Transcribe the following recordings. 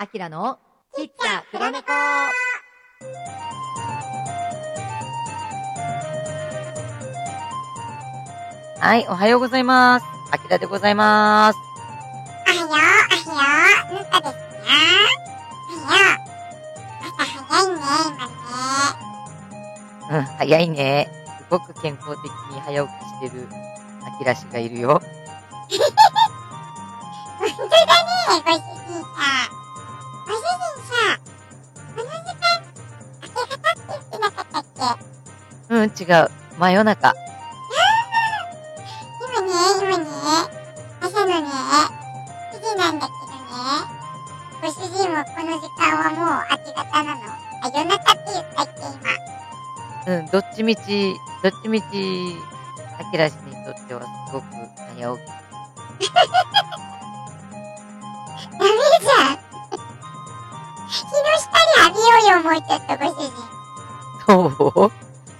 アキラのちっちゃ黒猫はい、おはようございます。アキラでございます。おはよう、おはよう、ぬかですね。おはよう。朝早いね、今ね。うん、早いね。すごく健康的に早起きしてるアキラ氏がいるよ。本当だね、ご主人さ。ごうん、違う。真夜中。今ね、今ね、朝のね、7時なんだけどね、ご主人もこの時間はもう明け方なの。あ、夜中って言ったっけ、今。うん、どっちみち、どっちみち、アキラ氏にとってはすごく早起き。ダメじゃん。日の下に浴びようよ、もうちょっと、ご主人。そう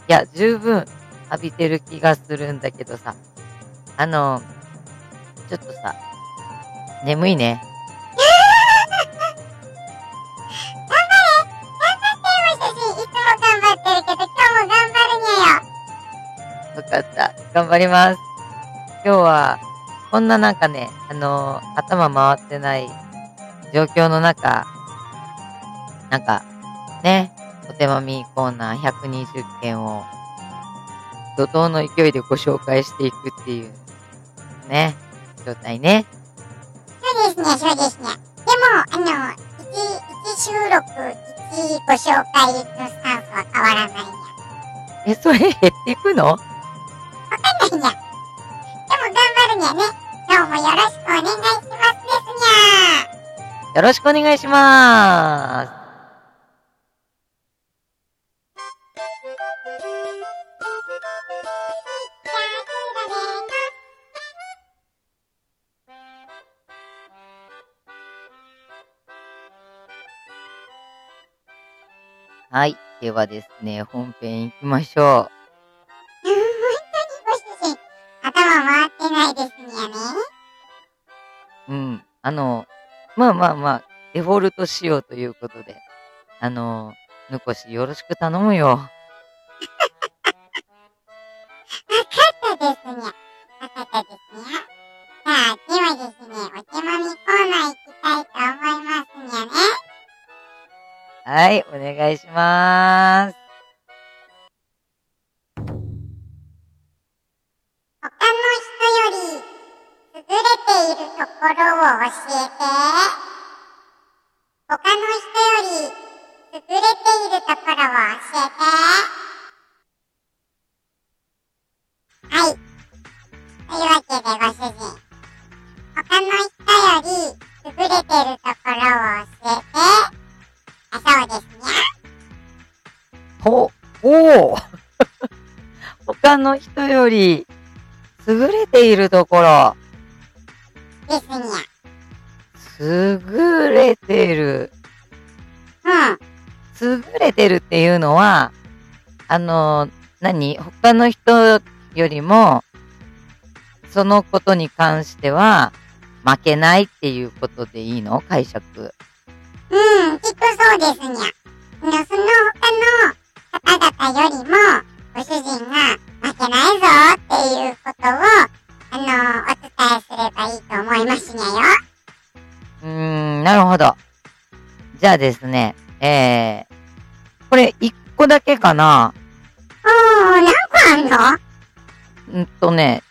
いや、十分浴びてる気がするんだけどさ。あの、ちょっとさ、眠いね。ご主人、いつも頑張ってるけど、今日も頑張るにゃよ。わかった。頑張ります。今日は、こんななんかね、あの頭回ってない状況の中、なんか、ね、お手まみコーナー120件を、怒涛の勢いでご紹介していくっていう、ね、状態ね。そうですね、そうですね。でも、あの、一、一収録、一ご紹介のスタンスは変わらないにゃ。え、それ減っていくの？わかんないにゃ。でも頑張るにゃね。今日もよろしくお願いしますですにゃ。よろしくお願いします。はい。ではですね、本編行きましょ本当にご主人、頭回ってないですね。う。うん。あの、まあまあまあ、デフォルト仕様ということで、あの、ぬこしよろしく頼むよ。わかったですにゃ。わかったですにゃ。さあ、ではですね、お手まみコーナー行きたいと思いますにゃね。はい、お願いします。他の人より優れているところを教えて。他の人おお他の人より優れているところ、ですにゃ。優れてる。うん。優れてるっていうのは、あの、何？他の人よりも、そのことに関しては、負けないっていうことでいいの？解釈。うん、きっとそうですにゃ。あの、その他の方々よりも、ご主人が負けないぞっていうことを、あの、お伝えすればいいと思いますにゃよ。うーん、なるほど。じゃあですね、えー、これ一個だけかな？おー、何個あんの？んとね、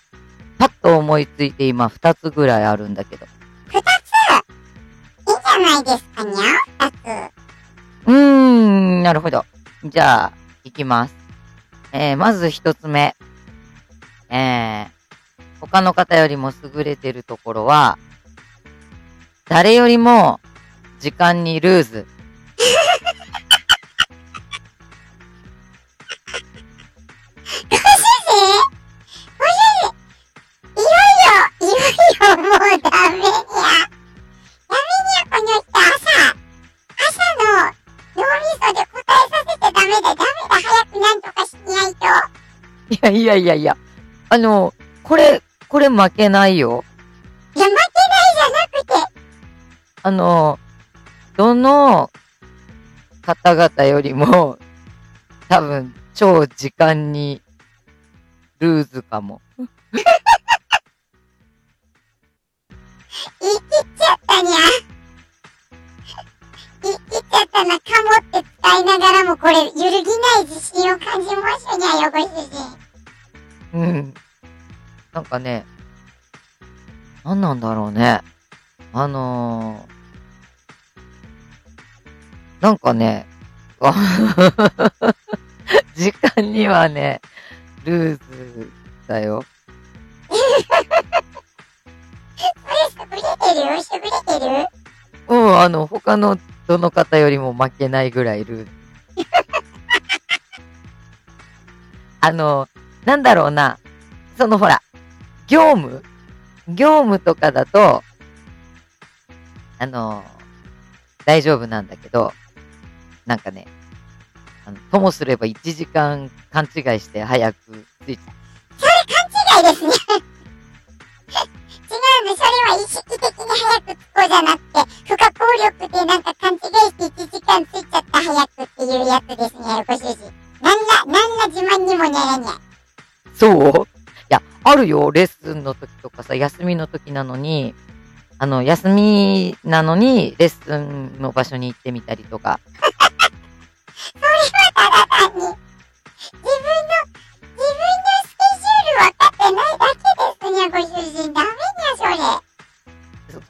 パッと思いついて今二つぐらいあるんだけど。二つ？いいんじゃないですかにゃ二つ。うーん、なるほど。じゃあ、いきます。えー、まず一つ目。えー、他の方よりも優れてるところは、誰よりも時間にルーズ。いやいやいやいや。あの、これ、これ負けないよ。いや、負けないじゃなくて、あの、どの方々よりも、多分、超時間に、ルーズかも。言い切っちゃったにゃ。言い切っちゃったな、かもって使いながらもこれ、揺るぎない自信を感じましたにゃよ、ご主人。うん。なんかね、何なんだろうね。あのー、なんかね、時間にはね、ルーズだよ。うん、あの、他のどの方よりも負けないぐらいルーズ。あの、なんだろうな。そのほら、業務？業務とかだと、あの、大丈夫なんだけど、なんかね、あの、ともすれば1時間勘違いして早く着いちゃ勘違いですね。違うの、それは意識的に早く着こうじゃなくて、不可抗力でなんか勘違いして1時間着いちゃった早くっていうやつですね、ご主人。なんら、なんら自慢にもならにゃ。う。そう？いや、あるよ。レッスンの時とかさ、休みの時なのに、あの、休みなのに、レッスンの場所に行ってみたりとか。ただ単に、自分の、自分のスケジュール分かってないだけですにゃ、ご主人。ダメにゃ、それ。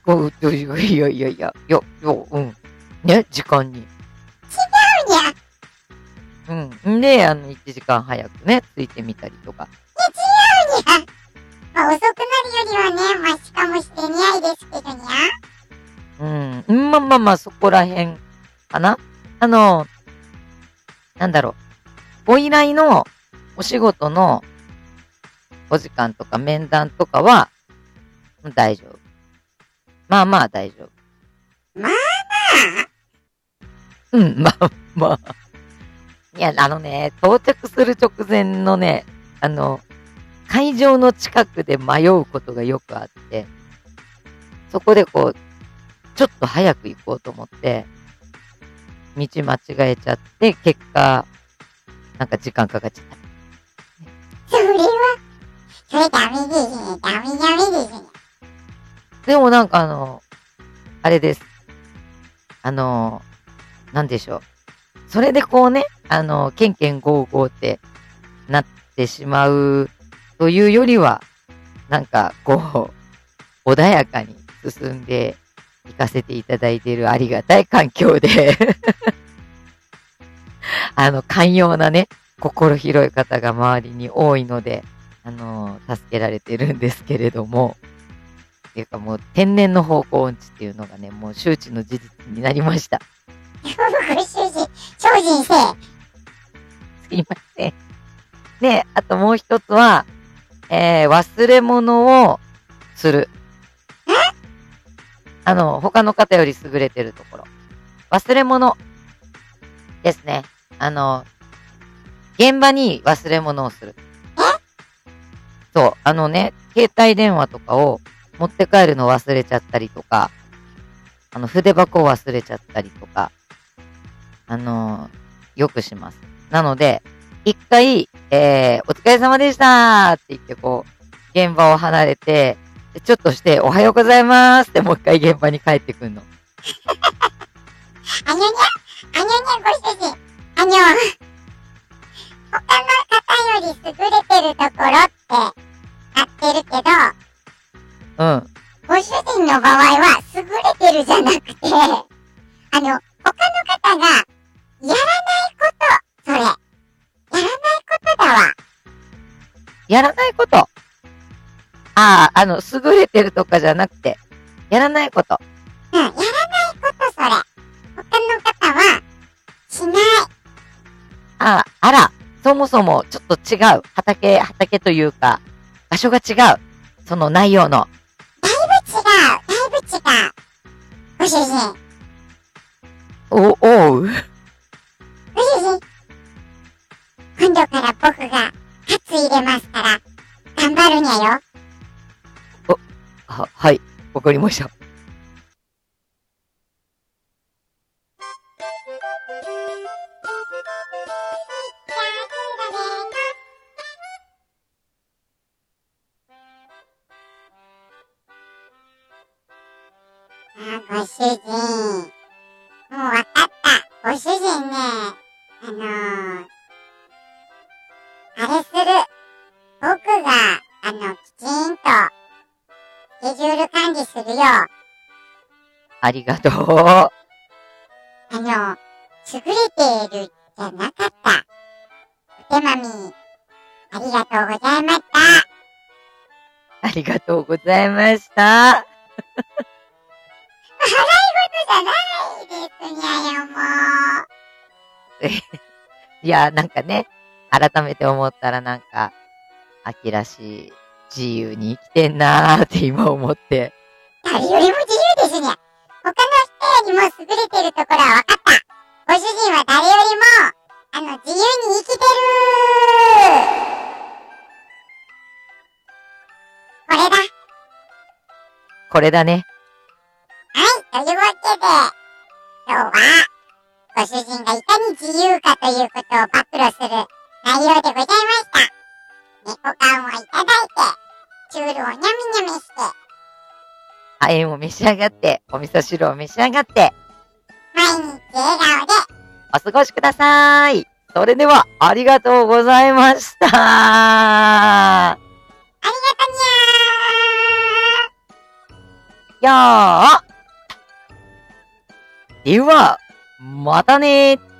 こういやいやいやいや、いや、いや、うん。ね、時間に。うん。んで、あの、1時間早くね、ついてみたりとか。にゃ。まあ、遅くなるよりはね、マシかもしれにゃいですけどにゃ。うん。うんまあまあまあ、そこら辺かな。あの、なんだろう。ご依頼のお仕事のお時間とか面談とかは、うん大丈夫。まあまあ大丈夫。まあうん、まあまあ。いや、あのね、到着する直前のね、あの、会場の近くで迷うことがよくあって、そこでこう、ちょっと早く行こうと思って、道間違えちゃって、結果、なんか時間かかっちゃった。それは、それダメですね。ダメダメですね。でもなんかあの、あれです。あの、なんでしょう。それでこうね、あの、ケンケンゴーゴーってなってしまうというよりは、なんかこう、穏やかに進んでいかせていただいているありがたい環境で、あの、寛容なね、心広い方が周りに多いので、あの、助けられてるんですけれども、っていうかもう天然の方向音痴っていうのがね、もう周知の事実になりました。ご主人、精進せえ。すいません。で、あともう一つは、えー、忘れ物をする。あの、他の方より優れてるところ。忘れ物ですね。あの、現場に忘れ物をする。そう、あのね、携帯電話とかを持って帰るの忘れちゃったりとか、あの、筆箱を忘れちゃったりとか、あのよくします。なので、一回、えー、お疲れ様でしたって言って、こう、現場を離れて、ちょっとして、おはようございますってもう一回現場に帰ってくんの。やらないこと。ああ、あの、優れてるとかじゃなくて、やらないこと。うん、やらないこと、それ。他の方は、しない。ああ、あら、そもそもちょっと違う。畑、畑というか、場所が違う。その内容の。だいぶ違う、だいぶ違う。ご主人、お、おう。ご主人。今度から僕が、ついますから、頑張るにゃよ。お、は、はい、わかりました。あ、ご主人。ありがとう。あの、優れているじゃなかった。お手まみ、ありがとうございました。ありがとうございました。じゃないですにゃよ、もう。いや、なんかね、改めて思ったらなんか、秋らしい、自由に生きてんなーって今思って。誰よりも自由も優れてるところは分かった。ご主人は誰よりも、あの、自由に生きてるこれだ。これだね。はい、というわけで、今日は、ご主人がいかに自由かということを暴露する内容でございました。猫缶をいただいて、チュールをニャミニャミして、亜鉛を召し上がって、お味噌汁を召し上がって、毎日笑顔で、お過ごしください。それでは、ありがとうございました。ありがとにゃやー。では、またねー